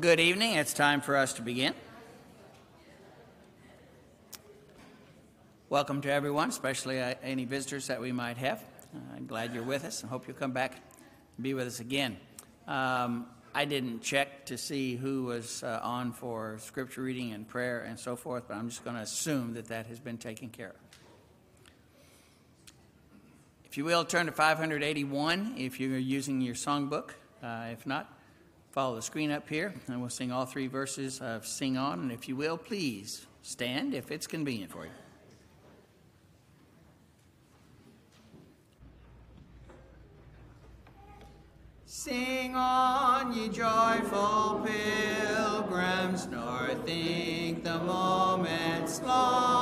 Good evening. It's time for us to begin. Welcome to everyone, especially uh, any visitors that we might have. Uh, I'm glad you're with us and hope you'll come back and be with us again. Um, I didn't check to see who was uh, on for scripture reading and prayer and so forth, but I'm just going to assume that that has been taken care of. If you will, turn to 581 if you're using your songbook. Uh, if not, follow the screen up here, and we'll sing all three verses of Sing On. And if you will, please stand if it's convenient for you. Sing on, ye joyful pilgrims, nor think the moment's long.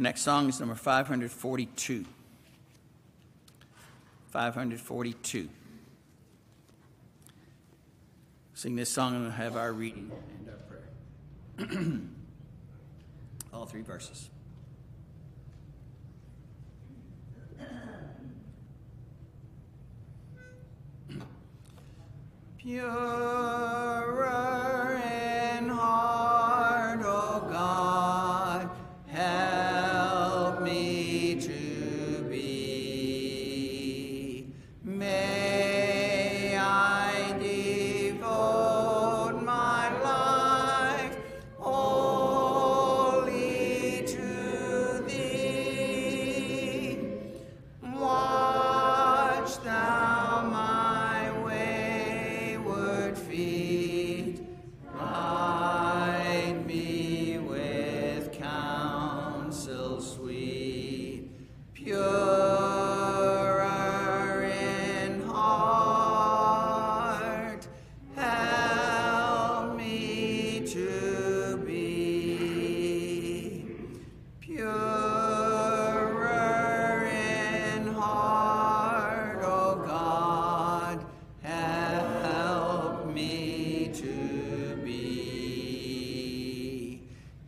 Next song is number 542. 542. Sing this song and we'll have our reading and our prayer. All three verses. Purer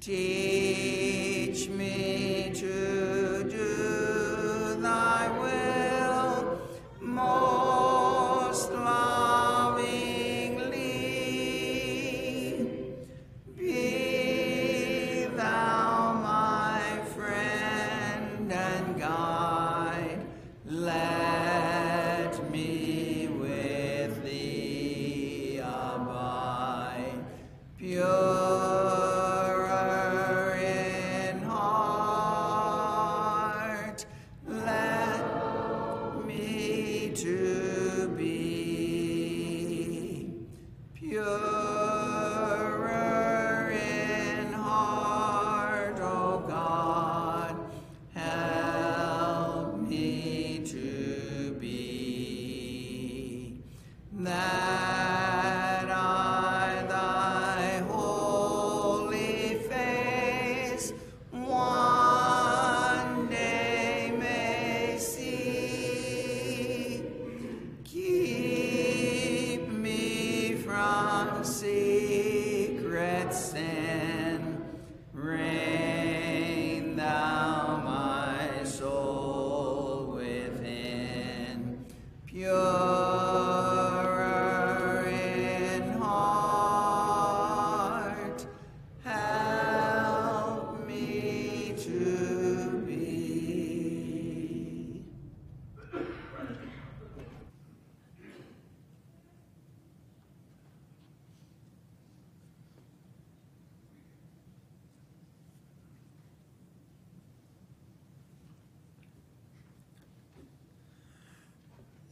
be.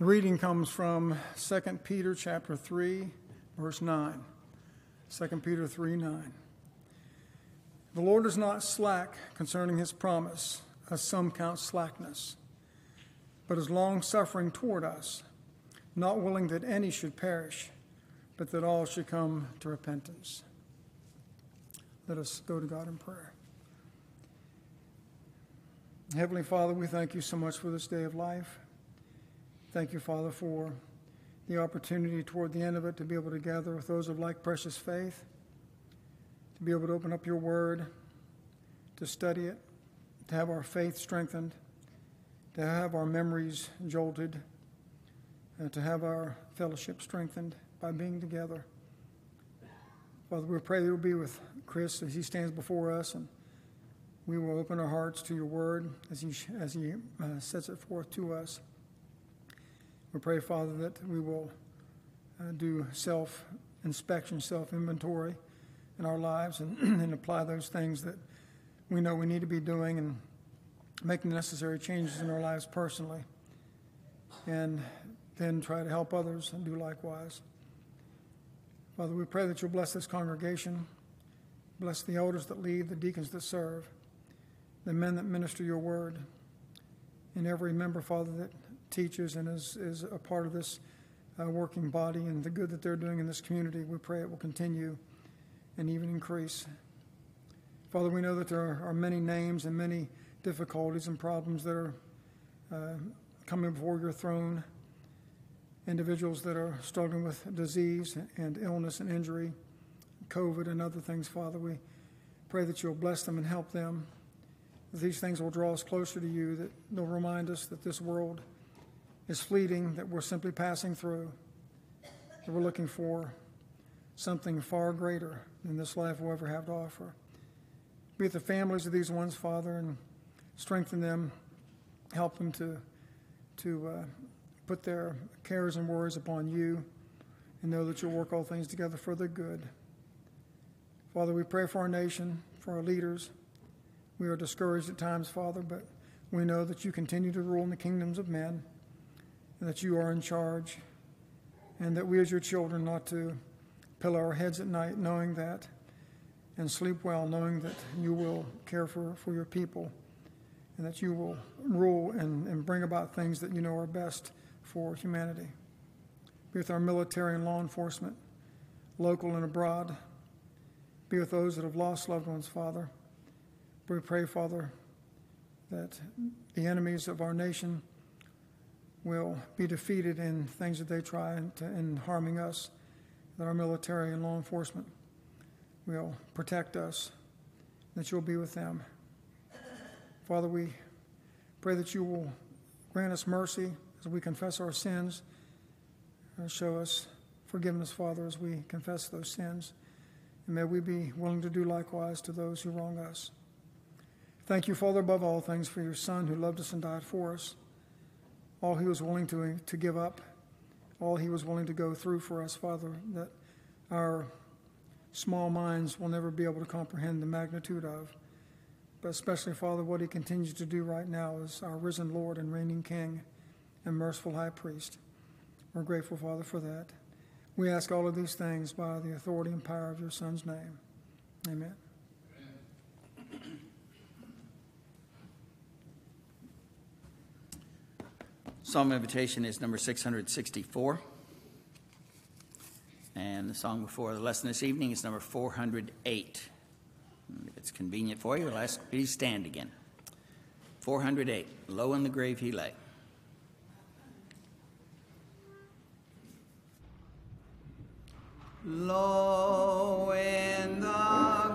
The reading comes from 2 Peter chapter 3, verse 9. 2 Peter 3 9. The Lord is not slack concerning his promise, as some count slackness, but is long suffering toward us, not willing that any should perish, but that all should come to repentance. Let us go to God in prayer. Heavenly Father, we thank you so much for this day of life. Thank you, Father, for the opportunity toward the end of it to be able to gather with those of like precious faith, to be able to open up your word, to study it, to have our faith strengthened, to have our memories jolted, and to have our fellowship strengthened by being together. Father, we pray that you'll be with Chris as he stands before us, and we will open our hearts to your word as he, as he uh, sets it forth to us. We pray, Father, that we will uh, do self inspection, self inventory in our lives and, and apply those things that we know we need to be doing and make the necessary changes in our lives personally. And then try to help others and do likewise. Father, we pray that you'll bless this congregation, bless the elders that lead, the deacons that serve, the men that minister your word, and every member, Father, that teaches and is, is a part of this uh, working body and the good that they're doing in this community. We pray it will continue and even increase. Father, we know that there are, are many names and many difficulties and problems that are uh, coming before your throne, individuals that are struggling with disease and illness and injury, COVID and other things, Father. We pray that you'll bless them and help them. These things will draw us closer to you, that they'll remind us that this world is fleeting, that we're simply passing through, that we're looking for something far greater than this life will ever have to offer. Be with the families of these ones, Father, and strengthen them, help them to, to uh, put their cares and worries upon you, and know that you'll work all things together for their good. Father, we pray for our nation, for our leaders. We are discouraged at times, Father, but we know that you continue to rule in the kingdoms of men, and that you are in charge, and that we as your children not to pillow our heads at night knowing that, and sleep well knowing that you will care for, for your people, and that you will rule and, and bring about things that you know are best for humanity. Be with our military and law enforcement, local and abroad. Be with those that have lost loved ones, Father. We pray, Father, that the enemies of our nation will be defeated in things that they try to, in harming us, that our military and law enforcement will protect us, that you'll be with them. Father, we pray that you will grant us mercy as we confess our sins. and Show us forgiveness, Father, as we confess those sins. And may we be willing to do likewise to those who wrong us. Thank you, Father, above all things, for your Son who loved us and died for us. All he was willing to, to give up, all he was willing to go through for us, Father, that our small minds will never be able to comprehend the magnitude of. But especially, Father, what he continues to do right now as our risen Lord and reigning King and merciful high priest. We're grateful, Father, for that. We ask all of these things by the authority and power of your Son's name. Amen. Psalm invitation is number 664. And the song before the lesson this evening is number 408. And if it's convenient for you, I'll ask please stand again. 408, Low in the Grave He Lay. Low in the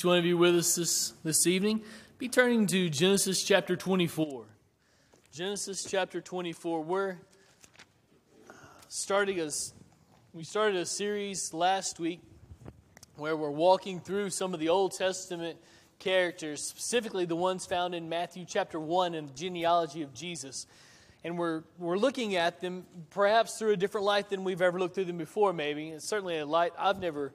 Each one of you with us this, this evening, be turning to Genesis chapter 24. Genesis chapter 24. We're starting a, we started a series last week where we're walking through some of the Old Testament characters, specifically the ones found in Matthew chapter 1 in the genealogy of Jesus. And we're, we're looking at them perhaps through a different light than we've ever looked through them before, maybe. It's certainly a light I've never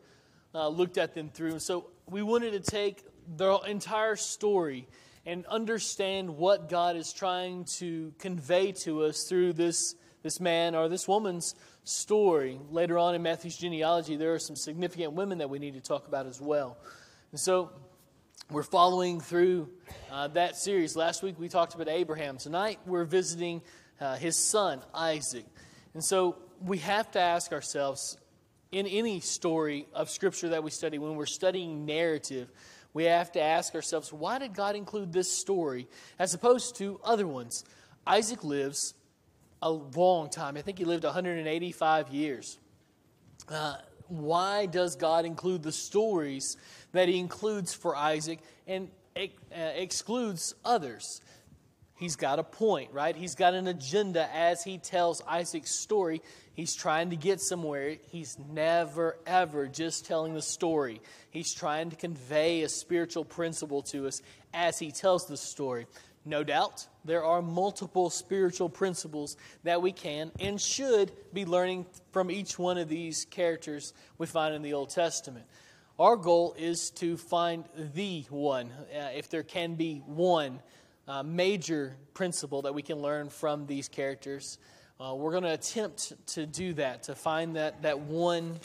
uh, looked at them through. So we wanted to take the entire story and understand what God is trying to convey to us through this, this man or this woman's story. Later on in Matthew's genealogy, there are some significant women that we need to talk about as well. And so we're following through uh, that series. Last week we talked about Abraham. Tonight we're visiting uh, his son, Isaac. And so we have to ask ourselves in any story of Scripture that we study, when we're studying narrative, we have to ask ourselves, why did God include this story as opposed to other ones? Isaac lives a long time. I think he lived 185 years. Uh, why does God include the stories that he includes for Isaac and uh, excludes others? He's got a point, right? He's got an agenda as he tells Isaac's story. He's trying to get somewhere. He's never, ever just telling the story. He's trying to convey a spiritual principle to us as he tells the story. No doubt, there are multiple spiritual principles that we can and should be learning from each one of these characters we find in the Old Testament. Our goal is to find the one, uh, if there can be one uh, major principle that we can learn from these characters. Uh, we're going to attempt to do that, to find that, that one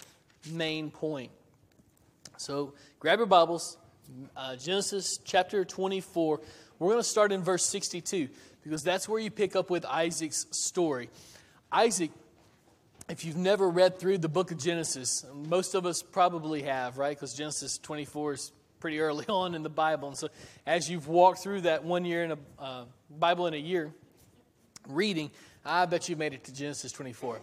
main point. So grab your Bibles, uh, Genesis chapter 24. We're going to start in verse 62 because that's where you pick up with Isaac's story. Isaac, if you've never read through the book of Genesis, most of us probably have, right? Because Genesis 24 is pretty early on in the Bible. And so, as you've walked through that one year in a uh, Bible in a year reading, I bet you made it to Genesis 24.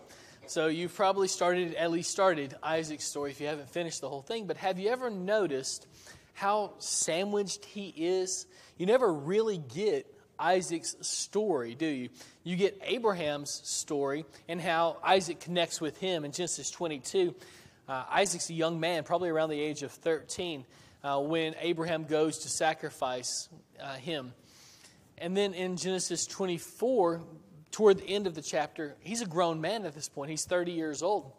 So, you've probably started, at least started Isaac's story if you haven't finished the whole thing. But have you ever noticed how sandwiched he is? You never really get Isaac's story, do you? You get Abraham's story and how Isaac connects with him in Genesis 22. Uh, Isaac's a young man, probably around the age of 13 uh, when Abraham goes to sacrifice uh, him. And then in Genesis 24, toward the end of the chapter, he's a grown man at this point. He's 30 years old,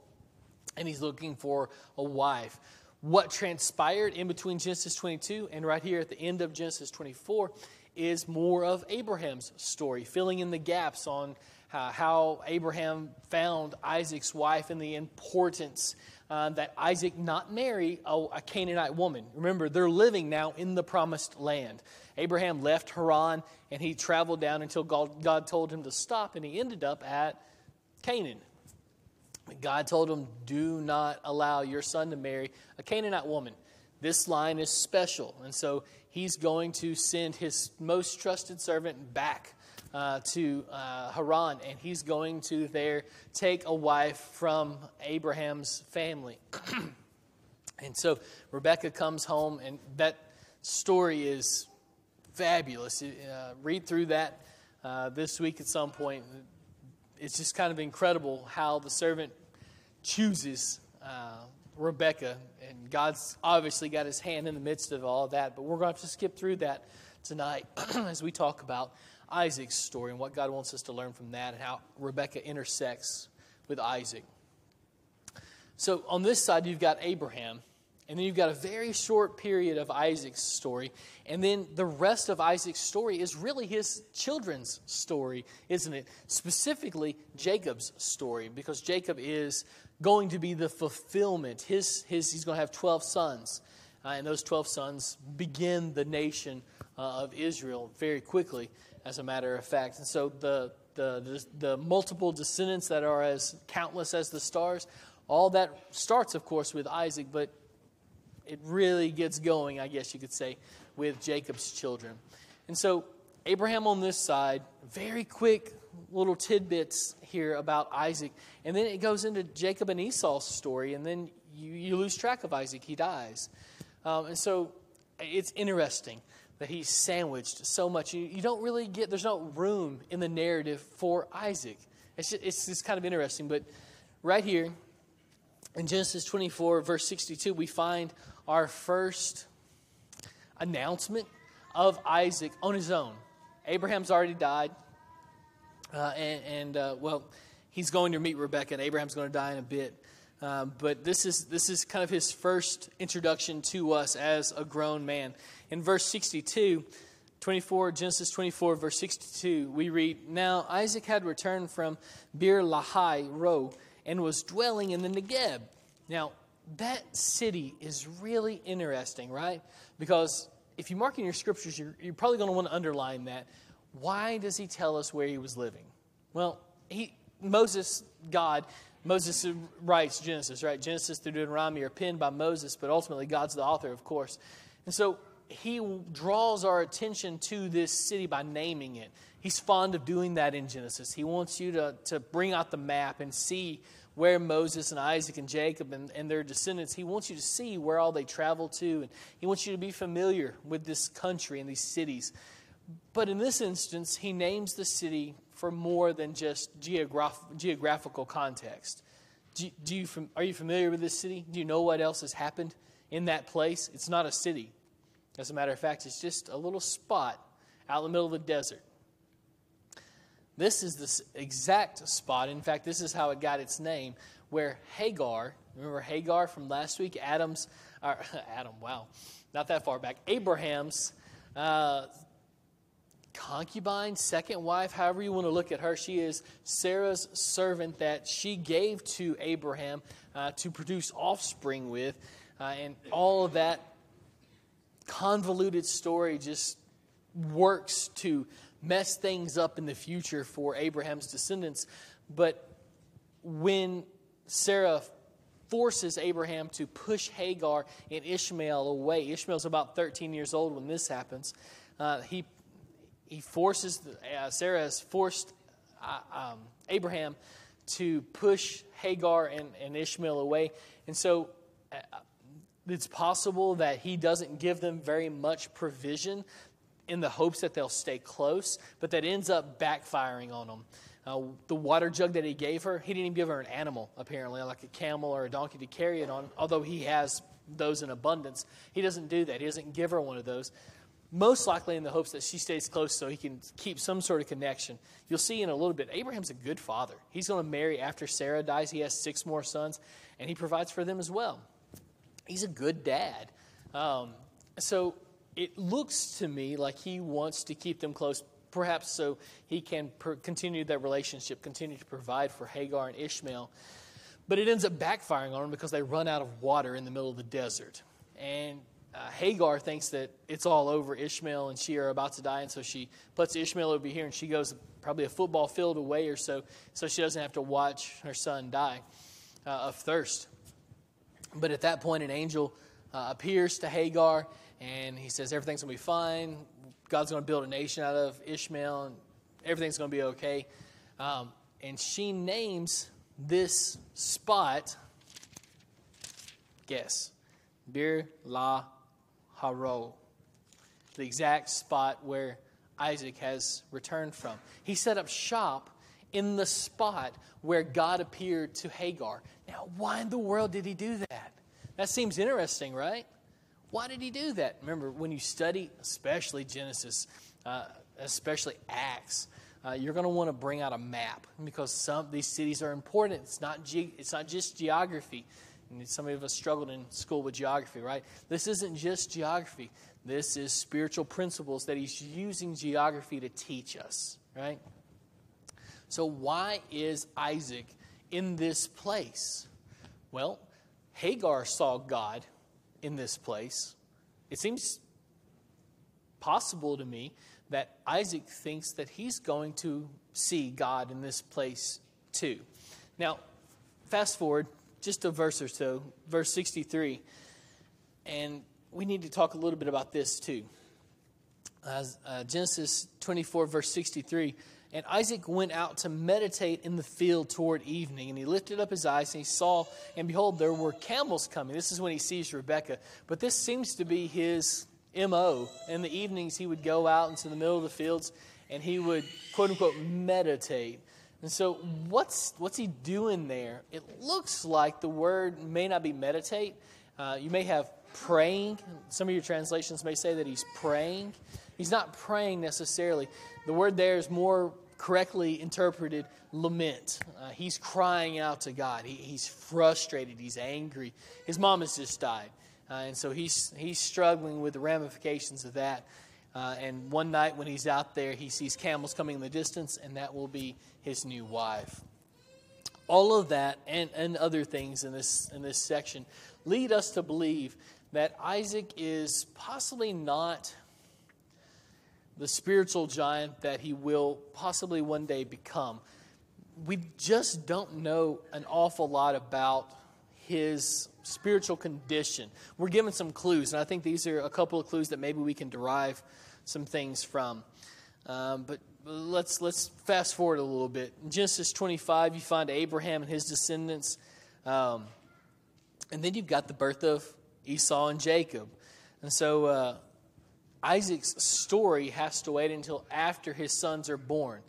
and he's looking for a wife. What transpired in between Genesis 22 and right here at the end of Genesis 24 is more of Abraham's story, filling in the gaps on uh, how Abraham found Isaac's wife and the importance uh, that Isaac not marry a, a Canaanite woman. Remember, they're living now in the promised land. Abraham left Haran and he traveled down until God, God told him to stop, and he ended up at Canaan. God told him, Do not allow your son to marry a Canaanite woman. This line is special. And so he's going to send his most trusted servant back uh, to uh, Haran, and he's going to there take a wife from Abraham's family. and so Rebecca comes home, and that story is fabulous. Uh, read through that uh, this week at some point. It's just kind of incredible how the servant chooses uh, Rebecca, and God's obviously got his hand in the midst of all of that, but we're going to, to skip through that tonight as we talk about Isaac's story and what God wants us to learn from that and how Rebecca intersects with Isaac. So on this side, you've got Abraham. And then you've got a very short period of Isaac's story. And then the rest of Isaac's story is really his children's story, isn't it? Specifically, Jacob's story, because Jacob is going to be the fulfillment. His, his, he's going to have 12 sons. Uh, and those 12 sons begin the nation uh, of Israel very quickly, as a matter of fact. And so the, the, the, multiple descendants that are as countless as the stars, all that starts, of course, with Isaac, but it really gets going, I guess you could say, with Jacob's children. And so Abraham on this side, very quick little tidbits here about Isaac. And then it goes into Jacob and Esau's story, and then you, you lose track of Isaac. He dies. Um, and so it's interesting that he's sandwiched so much. You, you, don't really get, there's no room in the narrative for Isaac. It's just, it's just kind of interesting. But right here in Genesis 24, verse 62, we find our first announcement of Isaac on his own. Abraham's already died. Uh, and, and uh, well, he's going to meet Rebecca, and Abraham's going to die in a bit. Um, but this is, this is kind of his first introduction to us as a grown man. In verse 62, 24, Genesis 24, verse 62, we read Now Isaac had returned from Beer Lahai Roi and was dwelling in the Negeb. Now, that city is really interesting, right? Because if you mark in your scriptures, you're, you're probably going to want to underline that. Why does he tell us where he was living? Well, he, Moses, God, Moses writes Genesis, right? Genesis through Deuteronomy are penned by Moses, but ultimately God's the author, of course. And so he draws our attention to this city by naming it. He's fond of doing that in Genesis. He wants you to, to bring out the map and see where Moses and Isaac and Jacob and, and their descendants, he wants you to see where all they travel to. And he wants you to be familiar with this country and these cities. But in this instance, he names the city for more than just geograph- geographical context. Do, do you, are you familiar with this city? Do you know what else has happened in that place? It's not a city. As a matter of fact, it's just a little spot out in the middle of the desert. This is the exact spot. In fact, this is how it got its name, where Hagar, remember Hagar from last week? Adam's, or, Adam, wow, not that far back. Abraham's uh, concubine, second wife, however you want to look at her. She is Sarah's servant that she gave to Abraham uh, to produce offspring with. Uh, and all of that convoluted story just works to mess things up in the future for Abraham's descendants. But when Sarah forces Abraham to push Hagar and Ishmael away, Ishmael's about 13 years old when this happens. Uh, he, he forces, uh, Sarah has forced uh, um, Abraham to push Hagar and, and Ishmael away. And so uh, it's possible that he doesn't give them very much provision in the hopes that they'll stay close, but that ends up backfiring on them. Uh, the water jug that he gave her, he didn't even give her an animal, apparently, like a camel or a donkey to carry it on, although he has those in abundance. He doesn't do that. He doesn't give her one of those. Most likely in the hopes that she stays close so he can keep some sort of connection. You'll see in a little bit, Abraham's a good father. He's going to marry after Sarah dies. He has six more sons, and he provides for them as well. He's a good dad. Um, so it looks to me like he wants to keep them close, perhaps so he can per- continue that relationship, continue to provide for Hagar and Ishmael. But it ends up backfiring on them because they run out of water in the middle of the desert. And uh, Hagar thinks that it's all over. Ishmael and she are about to die, and so she puts Ishmael over here, and she goes probably a football field away or so, so she doesn't have to watch her son die uh, of thirst. But at that point, an angel uh, appears to Hagar and he says everything's going to be fine. God's going to build a nation out of Ishmael, and everything's going to be okay. Um, and she names this spot, guess, Bir La Haro, the exact spot where Isaac has returned from. He set up shop in the spot where God appeared to Hagar. Now, why in the world did he do that? That seems interesting, right? Why did he do that? Remember, when you study, especially Genesis, uh, especially Acts, uh, you're going to want to bring out a map because some these cities are important. It's not ge- it's not just geography. And some of us struggled in school with geography, right? This isn't just geography. This is spiritual principles that he's using geography to teach us, right? So, why is Isaac in this place? Well, Hagar saw God in this place. It seems possible to me that Isaac thinks that he's going to see God in this place too. Now, fast forward just a verse or so, verse 63, and we need to talk a little bit about this too. uh, Genesis 24, verse 63 and Isaac went out to meditate in the field toward evening. And he lifted up his eyes and he saw, and behold, there were camels coming. This is when he sees Rebekah. But this seems to be his MO. In the evenings, he would go out into the middle of the fields and he would, quote unquote, meditate. And so, what's, what's he doing there? It looks like the word may not be meditate. Uh, you may have praying. Some of your translations may say that he's praying. He's not praying necessarily. The word there is more correctly interpreted lament. Uh, he's crying out to God. He, he's frustrated. He's angry. His mom has just died. Uh, and so he's, he's struggling with the ramifications of that. Uh, and one night when he's out there, he sees camels coming in the distance, and that will be his new wife. All of that and, and other things in this, in this section lead us to believe that Isaac is possibly not the spiritual giant that he will possibly one day become. We just don't know an awful lot about his spiritual condition. We're given some clues, and I think these are a couple of clues that maybe we can derive some things from. Um, but let's let's fast forward a little bit. In Genesis 25, you find Abraham and his descendants, um, and then you've got the birth of Esau and Jacob. And so uh, Isaac's story has to wait until after his sons are born.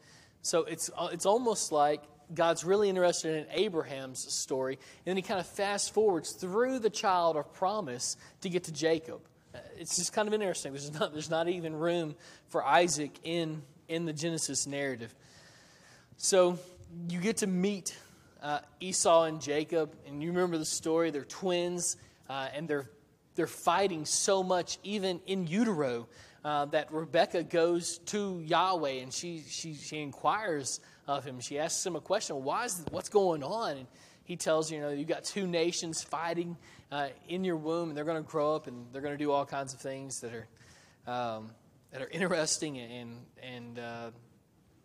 So it's, it's almost like God's really interested in Abraham's story, and then he kind of fast forwards through the child of promise to get to Jacob. Uh, it's just kind of interesting. There's not, there's not even room for Isaac in, in the Genesis narrative. So you get to meet uh, Esau and Jacob, and you remember the story. They're twins, uh, and they're they're fighting so much, even in utero, uh, that Rebecca goes to Yahweh and she, she, she inquires of him. She asks him a question Why is, What's going on? And he tells you you know, you've got two nations fighting uh, in your womb, and they're going to grow up and they're going to do all kinds of things that are, um, that are interesting and, and, uh,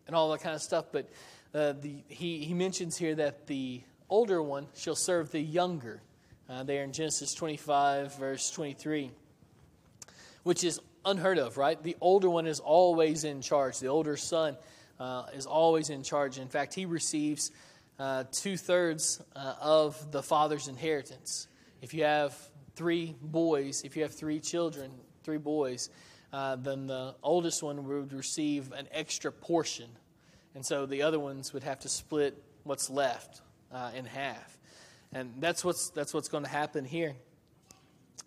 and all that kind of stuff. But uh, the, he, he mentions here that the older one shall serve the younger uh, there in Genesis 25, verse 23, which is unheard of, right? The older one is always in charge. The older son uh, is always in charge. In fact, he receives uh, two thirds uh, of the father's inheritance. If you have three boys, if you have three children, three boys, uh, then the oldest one would receive an extra portion. And so the other ones would have to split what's left uh, in half. And that's what's, that's what's going to happen here.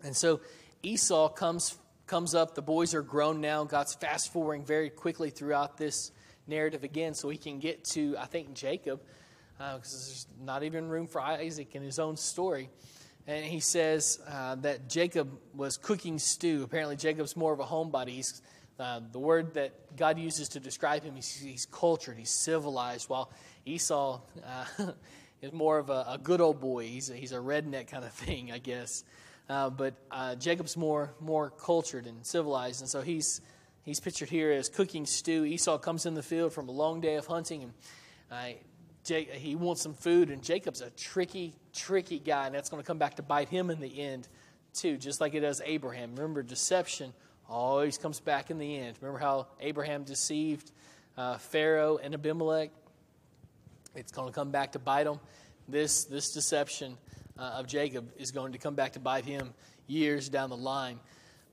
And so Esau comes, comes up. The boys are grown now. God's fast forwarding very quickly throughout this narrative again so he can get to, I think, Jacob, because uh, there's not even room for Isaac in his own story. And he says uh, that Jacob was cooking stew. Apparently, Jacob's more of a homebody. He's, uh, the word that God uses to describe him, he's, he's cultured, he's civilized, while Esau uh, is more of a, a, good old boy. He's a, he's a redneck kind of thing, I guess. Uh, but uh, Jacob's more more cultured and civilized, and so he's he's pictured here as cooking stew. Esau comes in the field from a long day of hunting, and uh, He wants some food. And Jacob's a tricky, tricky guy, and that's going to come back to bite him in the end, too, just like it does Abraham. Remember, deception always comes back in the end. Remember how Abraham deceived uh, Pharaoh and Abimelech? It's going to come back to bite him. This, this deception uh, of Jacob is going to come back to bite him years down the line.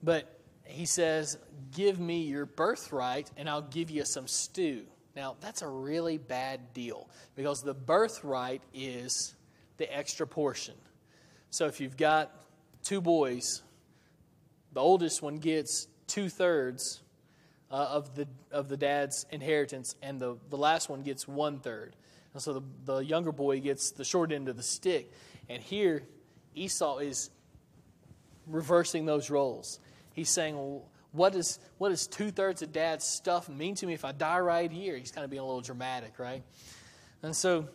But he says, Give me your birthright, and I'll give you some stew. Now, that's a really bad deal because the birthright is the extra portion. So if you've got two boys, the oldest one gets two thirds uh, of, the, of the dad's inheritance, and the, the last one gets one third. And so the, the younger boy gets the short end of the stick. And here, Esau is reversing those roles. He's saying, well, what, is, what does two thirds of dad's stuff mean to me if I die right here? He's kind of being a little dramatic, right? And so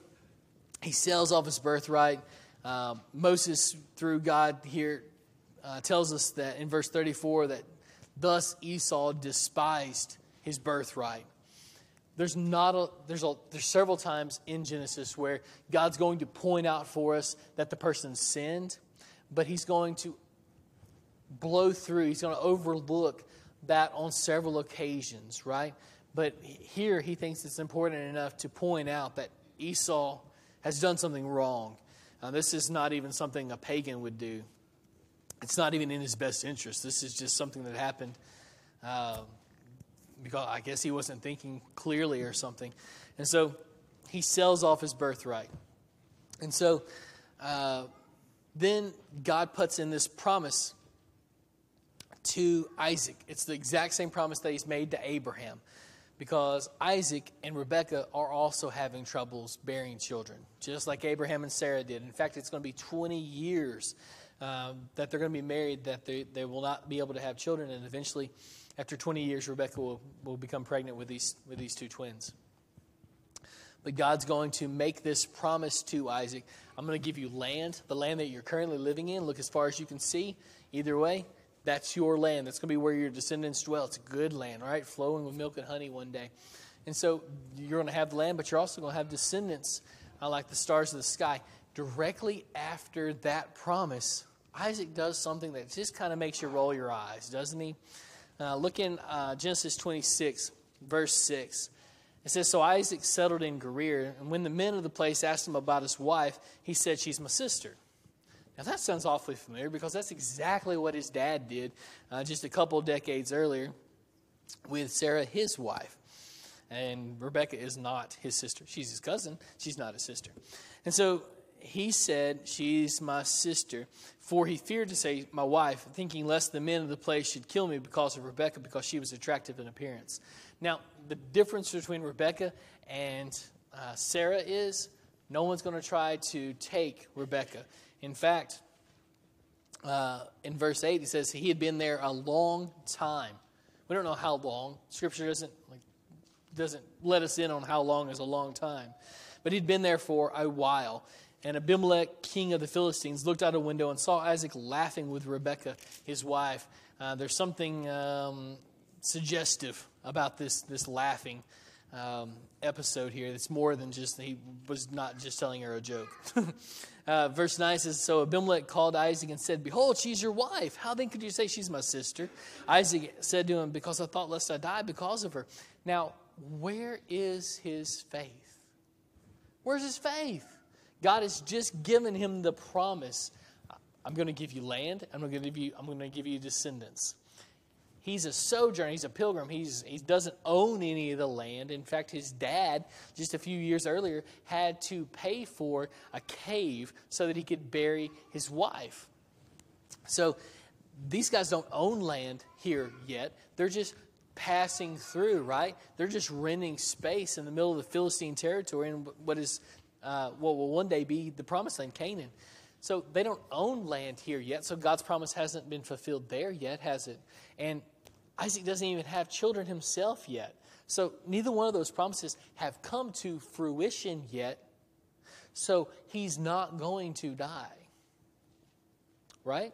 he sells off his birthright. Uh, Moses, through God here, uh, tells us that in verse 34 that thus Esau despised his birthright. There's not a, there's a, there's several times in Genesis where God's going to point out for us that the person sinned, but he's going to blow through, he's going to overlook that on several occasions, right? But here he thinks it's important enough to point out that Esau has done something wrong. Uh, this is not even something a pagan would do. It's not even in his best interest. This is just something that happened uh, because I guess he wasn't thinking clearly or something. And so he sells off his birthright. And so uh, then God puts in this promise to Isaac. It's the exact same promise that he's made to Abraham because Isaac and Rebekah are also having troubles bearing children, just like Abraham and Sarah did. In fact, it's going to be 20 years um, that they're going to be married that they, they will not be able to have children, and eventually, after 20 years, Rebekah will, will become pregnant with these, with these two twins. But God's going to make this promise to Isaac I'm going to give you land, the land that you're currently living in. Look as far as you can see. Either way, that's your land. That's going to be where your descendants dwell. It's good land, right? Flowing with milk and honey one day. And so you're going to have the land, but you're also going to have descendants uh, like the stars of the sky. Directly after that promise, Isaac does something that just kind of makes you roll your eyes, doesn't he? Uh, look in uh, Genesis 26, verse 6. It says, So Isaac settled in Gerar, and when the men of the place asked him about his wife, he said, She's my sister. Now, that sounds awfully familiar because that's exactly what his dad did uh, just a couple decades earlier with Sarah, his wife. And Rebecca is not his sister. She's his cousin, she's not his sister. And so he said, She's my sister. For he feared to say, My wife, thinking lest the men of the place should kill me because of Rebecca, because she was attractive in appearance. Now, the difference between Rebecca and uh, Sarah is no one's going to try to take Rebecca. In fact, uh, in verse 8, he says he had been there a long time. We don't know how long. Scripture doesn't, like, doesn't let us in on how long is a long time. But he'd been there for a while. And Abimelech, king of the Philistines, looked out a window and saw Isaac laughing with Rebekah, his wife. Uh, there's something um, suggestive about this, this laughing um, episode here. It's more than just, he was not just telling her a joke. uh, verse 9 says So Abimelech called Isaac and said, Behold, she's your wife. How then could you say she's my sister? Isaac said to him, Because I thought lest I die because of her. Now, where is his faith? Where's his faith? God has just given him the promise I'm going to give you land, I'm going to give you, I'm going to give you descendants. He's a sojourner, he's a pilgrim. He's, he doesn't own any of the land. In fact, his dad, just a few years earlier, had to pay for a cave so that he could bury his wife. So these guys don't own land here yet. They're just passing through, right? They're just renting space in the middle of the Philistine territory in what is uh, what will one day be the promised land, Canaan. So they don't own land here yet. So God's promise hasn't been fulfilled there yet, has it? And Isaac doesn't even have children himself yet. So neither one of those promises have come to fruition yet. So he's not going to die. Right?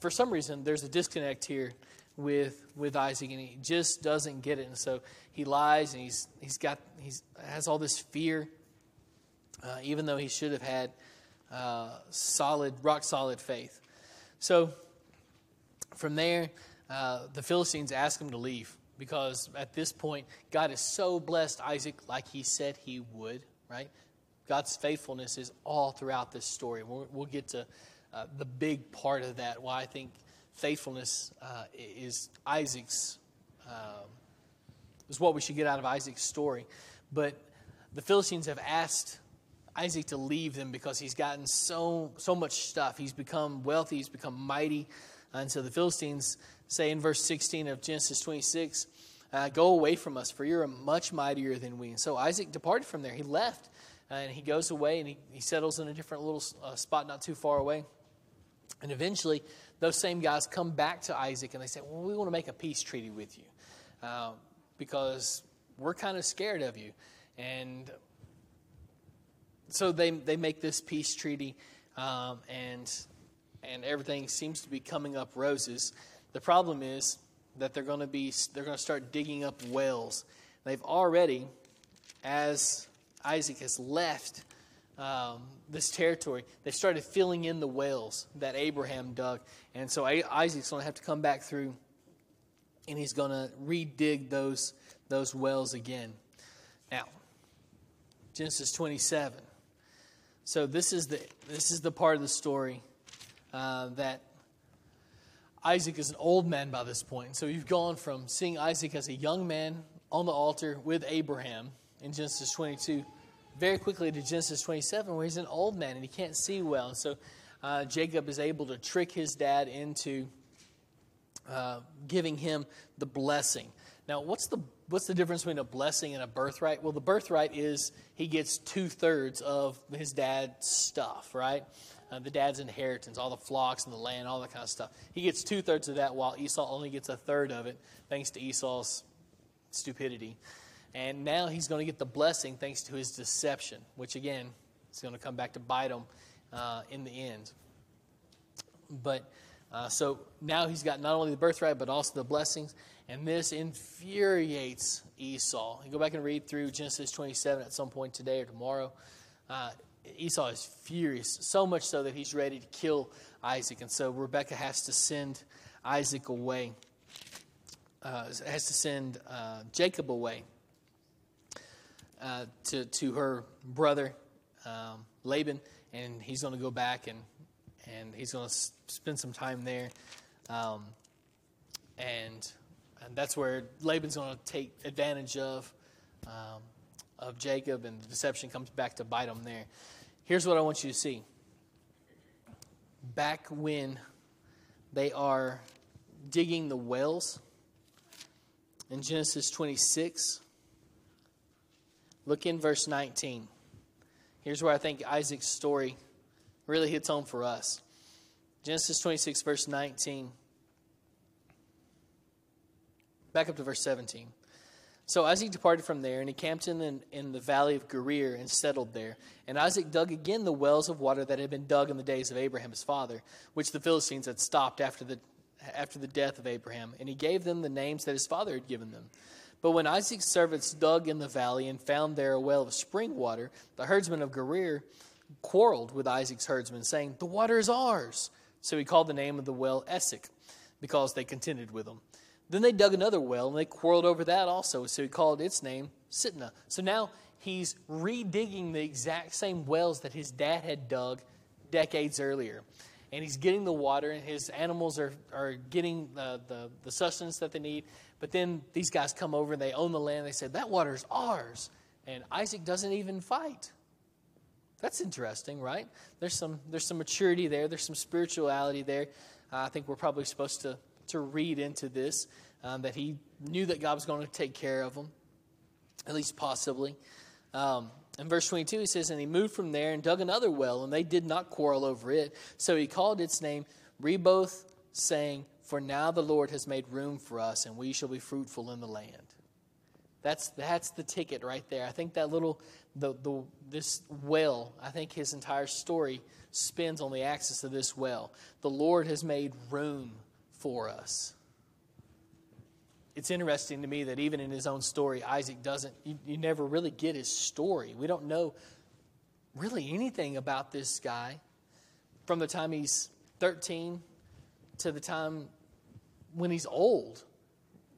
For some reason, there's a disconnect here with with Isaac, and he just doesn't get it. And so he lies, and he's he's got he's has all this fear, uh, even though he should have had uh, solid, rock solid faith. So from there, uh, the Philistines ask him to leave because at this point, God has so blessed Isaac like he said he would, right? God's faithfulness is all throughout this story. We'll, we'll get to uh, the big part of that, why I think faithfulness uh, is Isaac's, um, is what we should get out of Isaac's story. But the Philistines have asked Isaac to leave them because he's gotten so, so much stuff. He's become wealthy, he's become mighty. And so the Philistines say in verse 16 of Genesis 26, uh, Go away from us, for you're much mightier than we. And so Isaac departed from there. He left. and he goes away and he, he settles in a different little uh, spot not too far away. And eventually, those same guys come back to Isaac and they say, Well, we want to make a peace treaty with you uh, because we're kind of scared of you. And so they, they make this peace treaty, um, and, and everything seems to be coming up roses. The problem is that they're going to be they're going to start digging up wells. They've already, as Isaac has left um, this territory, they've started filling in the wells that Abraham dug, and so Isaac's going to have to come back through, and he's going to redig those those wells again. Now, Genesis 27. So this is the this is the part of the story uh, that Isaac is an old man by this point. So you've gone from seeing Isaac as a young man on the altar with Abraham in Genesis 22 very quickly to Genesis 27 where he's an old man and he can't see well. So uh, Jacob is able to trick his dad into uh, giving him the blessing. Now, what's the what's the difference between a blessing and a birthright? Well, the birthright is he gets two thirds of his dad's stuff, right? Uh, the dad's inheritance, all the flocks and the land, all that kind of stuff. He gets two thirds of that, while Esau only gets a third of it, thanks to Esau's stupidity. And now he's going to get the blessing thanks to his deception, which again is going to come back to bite him uh, in the end. But uh, so now he's got not only the birthright, but also the blessings. And this infuriates Esau. You go back and read through Genesis 27 at some point today or tomorrow. Uh, Esau is furious, so much so that he's ready to kill Isaac. And so Rebekah has to send Isaac away, uh, has to send uh, Jacob away uh, to, to her brother um, Laban, and he's going to go back and, and he's going to spend some time there. Um, and, and that's where Laban's going to take advantage of. Um, of Jacob, and the deception comes back to bite him there. Here's what I want you to see. Back when they are digging the wells in Genesis 26, look in verse 19. Here's where I think Isaac's story really hits home for us. Genesis 26, verse 19. Back up to verse 17. So Isaac departed from there, and he camped in the, in the valley of Gerar and settled there. And Isaac dug again the wells of water that had been dug in the days of Abraham his father, which the Philistines had stopped after the, after the death of Abraham. And he gave them the names that his father had given them. But when Isaac's servants dug in the valley and found there a well of spring water, the herdsmen of Gerar quarreled with Isaac's herdsmen, saying, The water is ours. So he called the name of the well Esek, because they contended with him. Then they dug another well and they quarreled over that also. So he called its name Sitnah. So now he's redigging the exact same wells that his dad had dug decades earlier. And he's getting the water, and his animals are, are getting the, the, the sustenance that they need. But then these guys come over and they own the land. They say, That water's ours. And Isaac doesn't even fight. That's interesting, right? There's some, there's some maturity there, there's some spirituality there. Uh, I think we're probably supposed to to read into this um, that he knew that God was going to take care of him, at least possibly. Um, in verse 22, he says, And he moved from there and dug another well, and they did not quarrel over it. So he called its name Rehoboth, saying, For now the Lord has made room for us, and we shall be fruitful in the land. That's, that's the ticket right there. I think that little, the, the, this well, I think his entire story spins on the axis of this well. The Lord has made room for us. It's interesting to me that even in his own story, Isaac doesn't, you, you never really get his story. We don't know really anything about this guy from the time he's 13 to the time when he's old.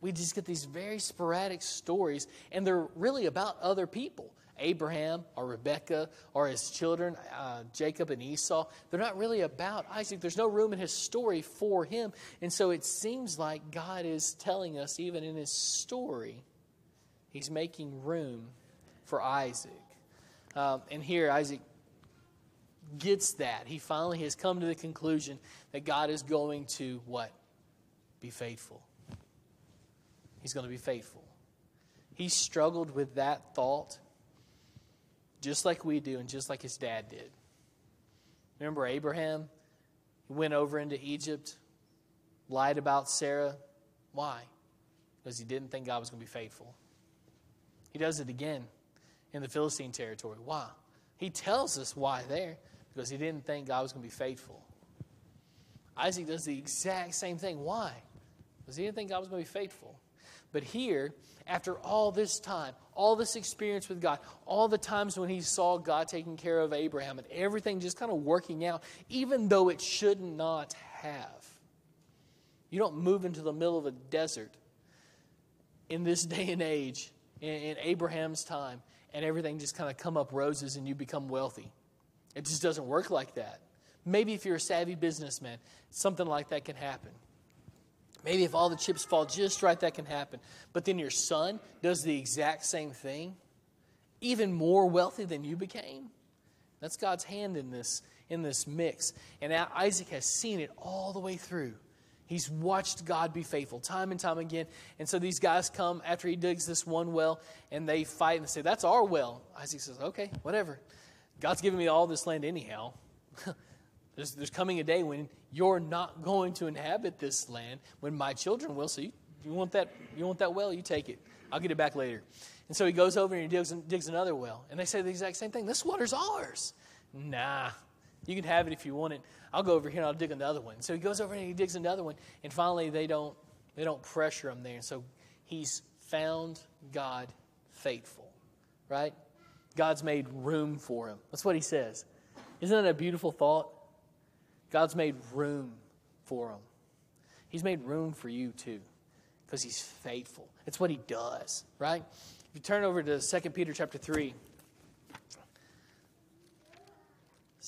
We just get these very sporadic stories, and they're really about other people. Abraham or Rebekah or his children, uh, Jacob and Esau. They're not really about Isaac. There's no room in his story for him. And so it seems like God is telling us, even in his story, he's making room for Isaac. Um, and here, Isaac gets that. He finally has come to the conclusion that God is going to what? Be faithful. He's going to be faithful. He struggled with that thought just like we do and just like his dad did. Remember Abraham? He went over into Egypt, lied about Sarah. Why? Because he didn't think God was going to be faithful. He does it again in the Philistine territory. Why? He tells us why there, because he didn't think God was going to be faithful. Isaac does the exact same thing. Why? Because he didn't think God was going to be faithful. But here, after all this time, all this experience with God, all the times when he saw God taking care of Abraham and everything just kind of working out, even though it should not have. You don't move into the middle of a desert in this day and age, in, Abraham's time, and everything just kind of come up roses and you become wealthy. It just doesn't work like that. Maybe if you're a savvy businessman, something like that can happen. Maybe if all the chips fall just right, that can happen. But then your son does the exact same thing, even more wealthy than you became. That's God's hand in this, in this mix. And Isaac has seen it all the way through. He's watched God be faithful time and time again. And so these guys come after he digs this one well and they fight and say, That's our well. Isaac says, Okay, whatever. God's given me all this land anyhow. there's, there's coming a day when you're not going to inhabit this land, when my children will. So you, you, want, that, you want that well? You take it. I'll get it back later. And so he goes over and he digs, digs another well. And they say the exact same thing this water's ours. Nah, you can have it if you want it. I'll go over here and I'll dig another one. So he goes over and he digs another one. And finally, they don't, they don't pressure him there. And so he's found God faithful, right? God's made room for him. That's what he says. Isn't that a beautiful thought? God's made room for him. He's made room for you too because he's faithful. It's what he does, right? If you turn over to 2 Peter chapter 3.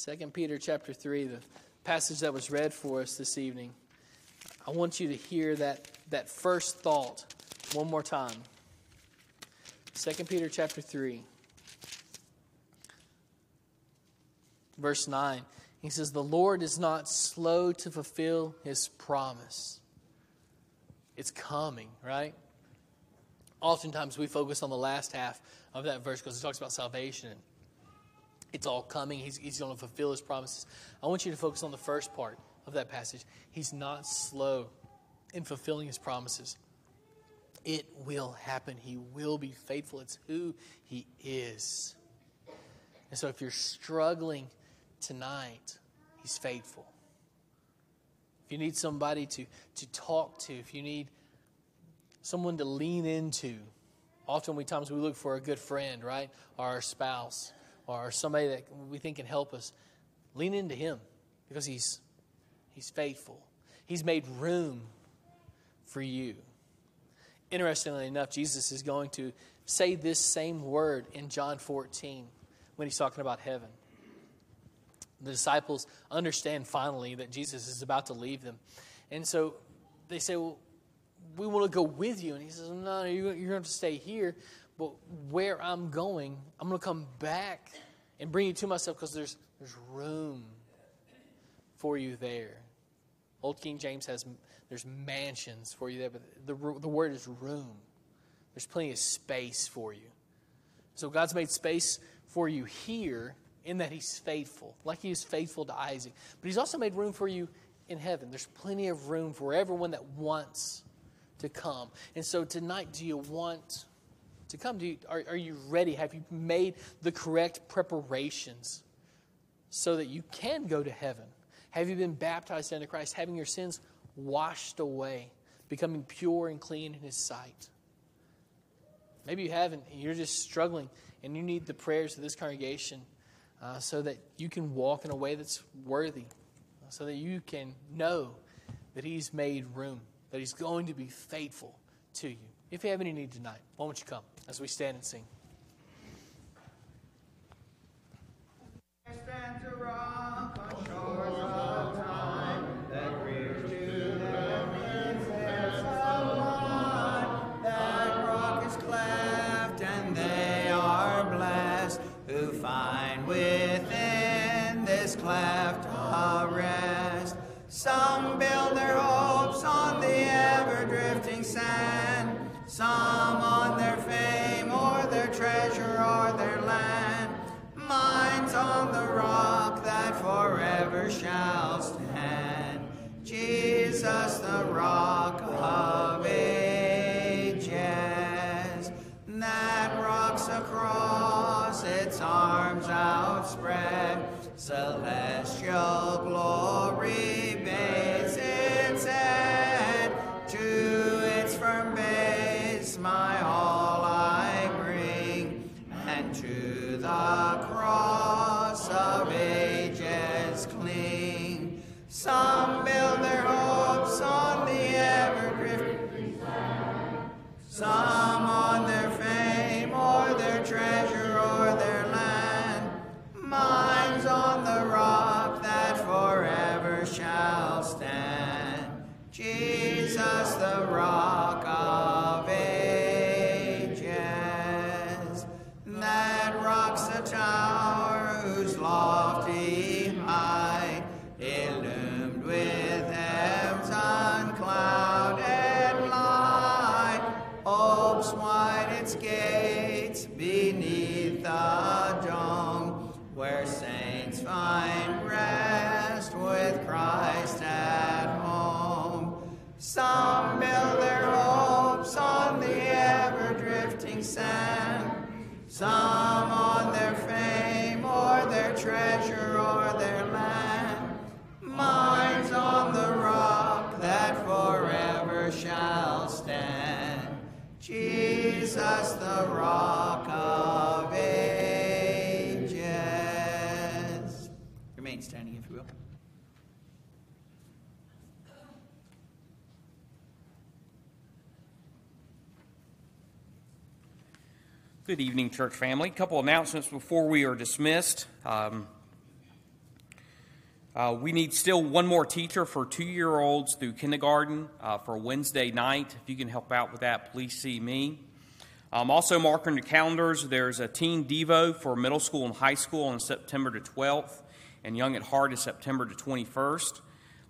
2 Peter chapter 3, the passage that was read for us this evening. I want you to hear that, that first thought one more time. 2 Peter chapter 3, verse 9. He says, The Lord is not slow to fulfill his promise. It's coming, right? Oftentimes we focus on the last half of that verse because it talks about salvation. It's all coming. He's, he's going to fulfill his promises. I want you to focus on the first part of that passage. He's not slow in fulfilling his promises. It will happen. He will be faithful. It's who he is. And so if you're struggling tonight, He's faithful. If you need somebody to, to talk to, if you need someone to lean into, often we times we look for a good friend, right? Or our spouse, or somebody that we think can help us. Lean into him because he's he's faithful. He's made room for you. Interestingly enough, Jesus is going to say this same word in John 14 when he's talking about heaven the disciples understand finally that Jesus is about to leave them. And so they say, Well, we want to go with you. And he says, No, you're going to stay here. But where I'm going, I'm going to come back and bring you to myself because there's, there's room for you there. Old King James has there's mansions for you there, but the, the word is room. There's plenty of space for you. So God's made space for you here in that he's faithful, like he is faithful to Isaac. But he's also made room for you in heaven. There's plenty of room for everyone that wants to come. And so tonight, do you want to come? Do you, are, are you ready? Have you made the correct preparations so that you can go to heaven? Have you been baptized into Christ, having your sins washed away, becoming pure and clean in his sight? Maybe you haven't, you're just struggling, and you need the prayers of this congregation uh, so that you can walk in a way that's worthy, so that you can know that He's made room, that He's going to be faithful to you. If you have any need tonight, why don't you come as we stand and sing? rock that forever shall stand, Jesus the rock of ages, that rocks across its arms outspread, celestial. The rock of ages. Remain standing, if you will. Good evening, church family. A couple announcements before we are dismissed. Um, uh, we need still one more teacher for two year olds through kindergarten uh, for Wednesday night. If you can help out with that, please see me. Um, also, mark on your calendars, there's a Teen Devo for middle school and high school on September the 12th, and Young at Heart is September the 21st.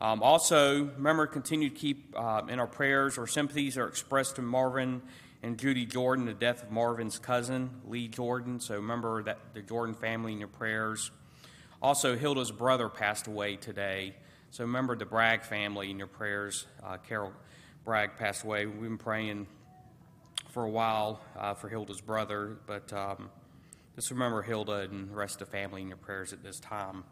Um, also, remember, continue to keep uh, in our prayers. Our sympathies are expressed to Marvin and Judy Jordan, the death of Marvin's cousin, Lee Jordan. So remember that the Jordan family in your prayers. Also, Hilda's brother passed away today. So remember the Bragg family in your prayers. Uh, Carol Bragg passed away. We've been praying for a while uh, for Hilda's brother, but um, just remember Hilda and the rest of the family in your prayers at this time.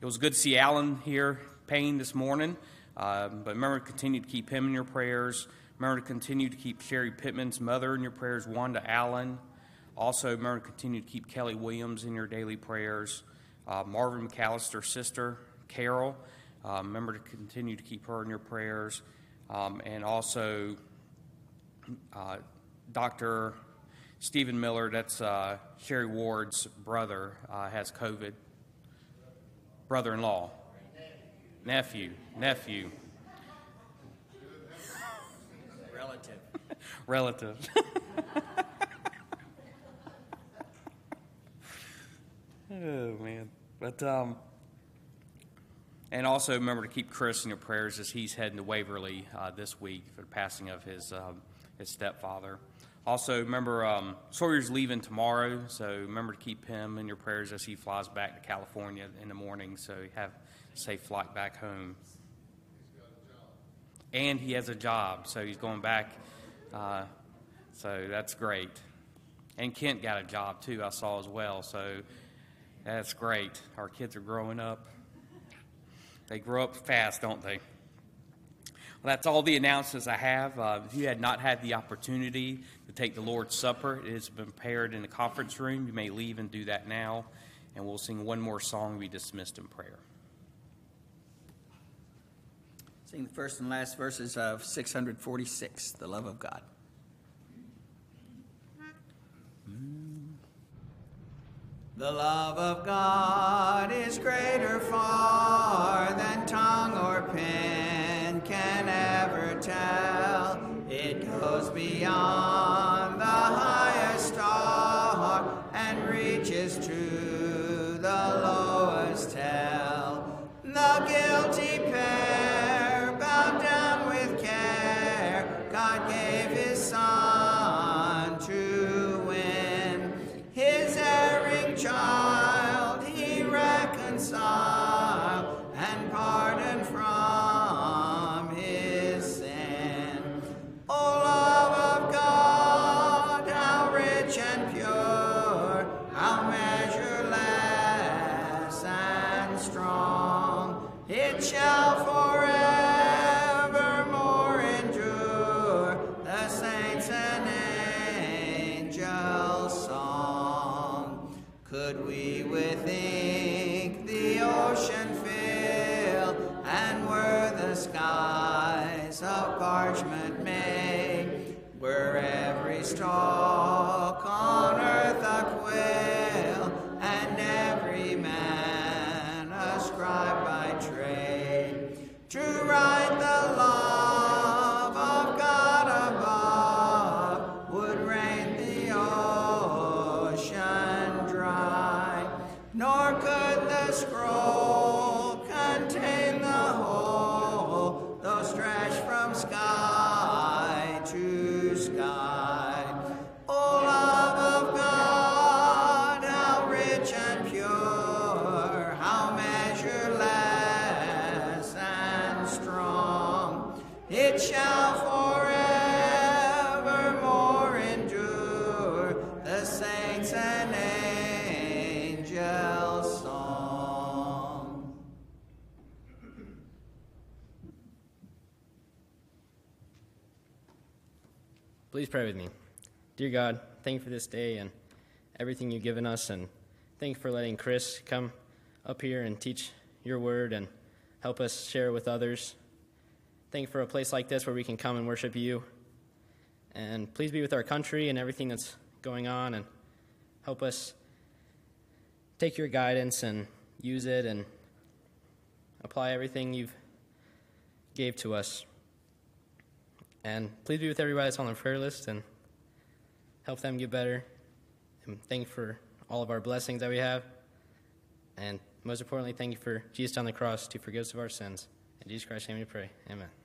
It was good to see Alan here paying this morning, um, but remember to continue to keep him in your prayers. Remember to continue to keep Sherry Pittman's mother in your prayers, Wanda Allen. Also, remember to continue to keep Kelly Williams in your daily prayers. Uh, Marvin McAllister's sister, Carol, uh, remember to continue to keep her in your prayers. Um, and also, uh, Dr. Stephen Miller, that's uh, Sherry Ward's brother, uh, has COVID. Brother in law. Nephew. Nephew. Relative. Relative. oh, man. But, um, and also remember to keep Chris in your prayers as he's heading to Waverly uh, this week for the passing of his, um, his stepfather. Also, remember um, Sawyer's leaving tomorrow, so remember to keep him in your prayers as he flies back to California in the morning, so have a safe flight back home. And he has a job, so he's going back. Uh, so that's great. And Kent got a job too, I saw as well, so that's great. Our kids are growing up. They grow up fast, don't they? Well, that's all the announcements I have. Uh, if you had not had the opportunity to take the Lord's Supper, it has been prepared in the conference room. You may leave and do that now, and we'll sing one more song. We dismissed in prayer. Sing the first and last verses of 646, The Love of God. The love of God is greater far than tongue or pen can ever tell. It goes beyond the highest star and reaches to the lowest Please pray with me. Dear God, thank you for this day and everything you've given us, and thank you for letting Chris come up here and teach your word and help us share with others. Thank you for a place like this where we can come and worship you. And please be with our country and everything that's going on, and help us take your guidance and use it and apply everything you've gave to us. And please be with everybody that's on the prayer list and help them get better. And thank you for all of our blessings that we have. And most importantly, thank you for Jesus on the cross to forgive us of our sins. In Jesus Christ's name we pray. Amen.